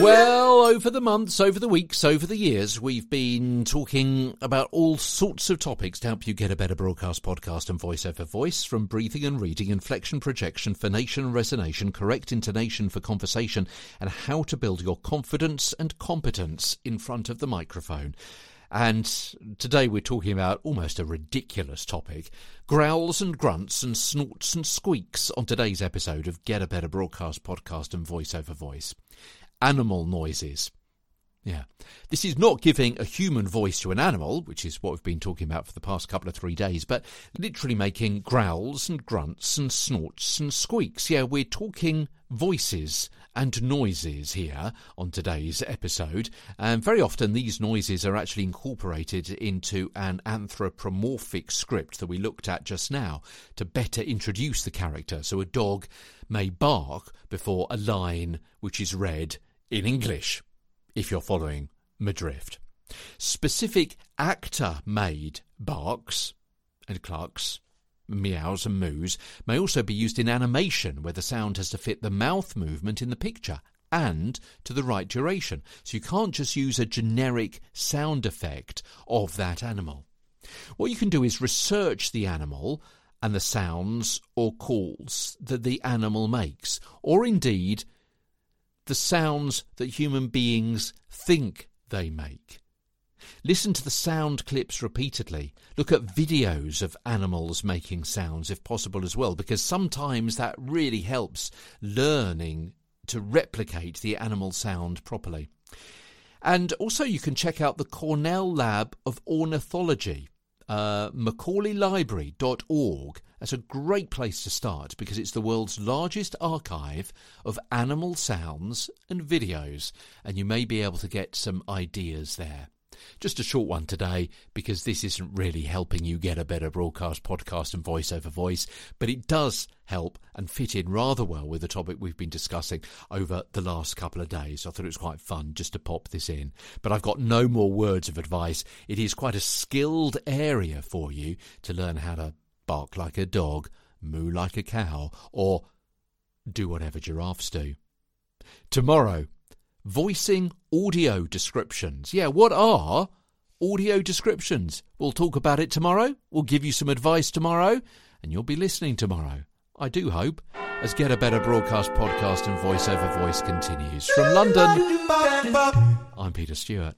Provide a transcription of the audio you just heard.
Well, over the months, over the weeks, over the years, we've been talking about all sorts of topics to help you get a better broadcast, podcast, and voice over voice from breathing and reading, inflection, projection, phonation and resonation, correct intonation for conversation, and how to build your confidence and competence in front of the microphone. And today we're talking about almost a ridiculous topic growls and grunts and snorts and squeaks on today's episode of Get a Better Broadcast, Podcast, and Voice Over Voice animal noises. Yeah. This is not giving a human voice to an animal, which is what we've been talking about for the past couple of three days, but literally making growls and grunts and snorts and squeaks. Yeah, we're talking voices and noises here on today's episode. And very often these noises are actually incorporated into an anthropomorphic script that we looked at just now to better introduce the character. So a dog may bark before a line which is read in English, if you're following Madrift. Specific actor made barks and clucks, meows and moos may also be used in animation where the sound has to fit the mouth movement in the picture and to the right duration. So you can't just use a generic sound effect of that animal. What you can do is research the animal and the sounds or calls that the animal makes, or indeed the sounds that human beings think they make. Listen to the sound clips repeatedly. Look at videos of animals making sounds if possible as well, because sometimes that really helps learning to replicate the animal sound properly. And also, you can check out the Cornell Lab of Ornithology uh, macaulaylibrary.org. That's a great place to start because it's the world's largest archive of animal sounds and videos, and you may be able to get some ideas there. Just a short one today because this isn't really helping you get a better broadcast, podcast, and voice over voice, but it does help and fit in rather well with the topic we've been discussing over the last couple of days. I thought it was quite fun just to pop this in. But I've got no more words of advice. It is quite a skilled area for you to learn how to bark like a dog, moo like a cow, or do whatever giraffes do. Tomorrow, voicing audio descriptions. Yeah, what are audio descriptions? We'll talk about it tomorrow. We'll give you some advice tomorrow, and you'll be listening tomorrow. I do hope, as Get a Better Broadcast podcast and voice over voice continues. From London, I'm Peter Stewart.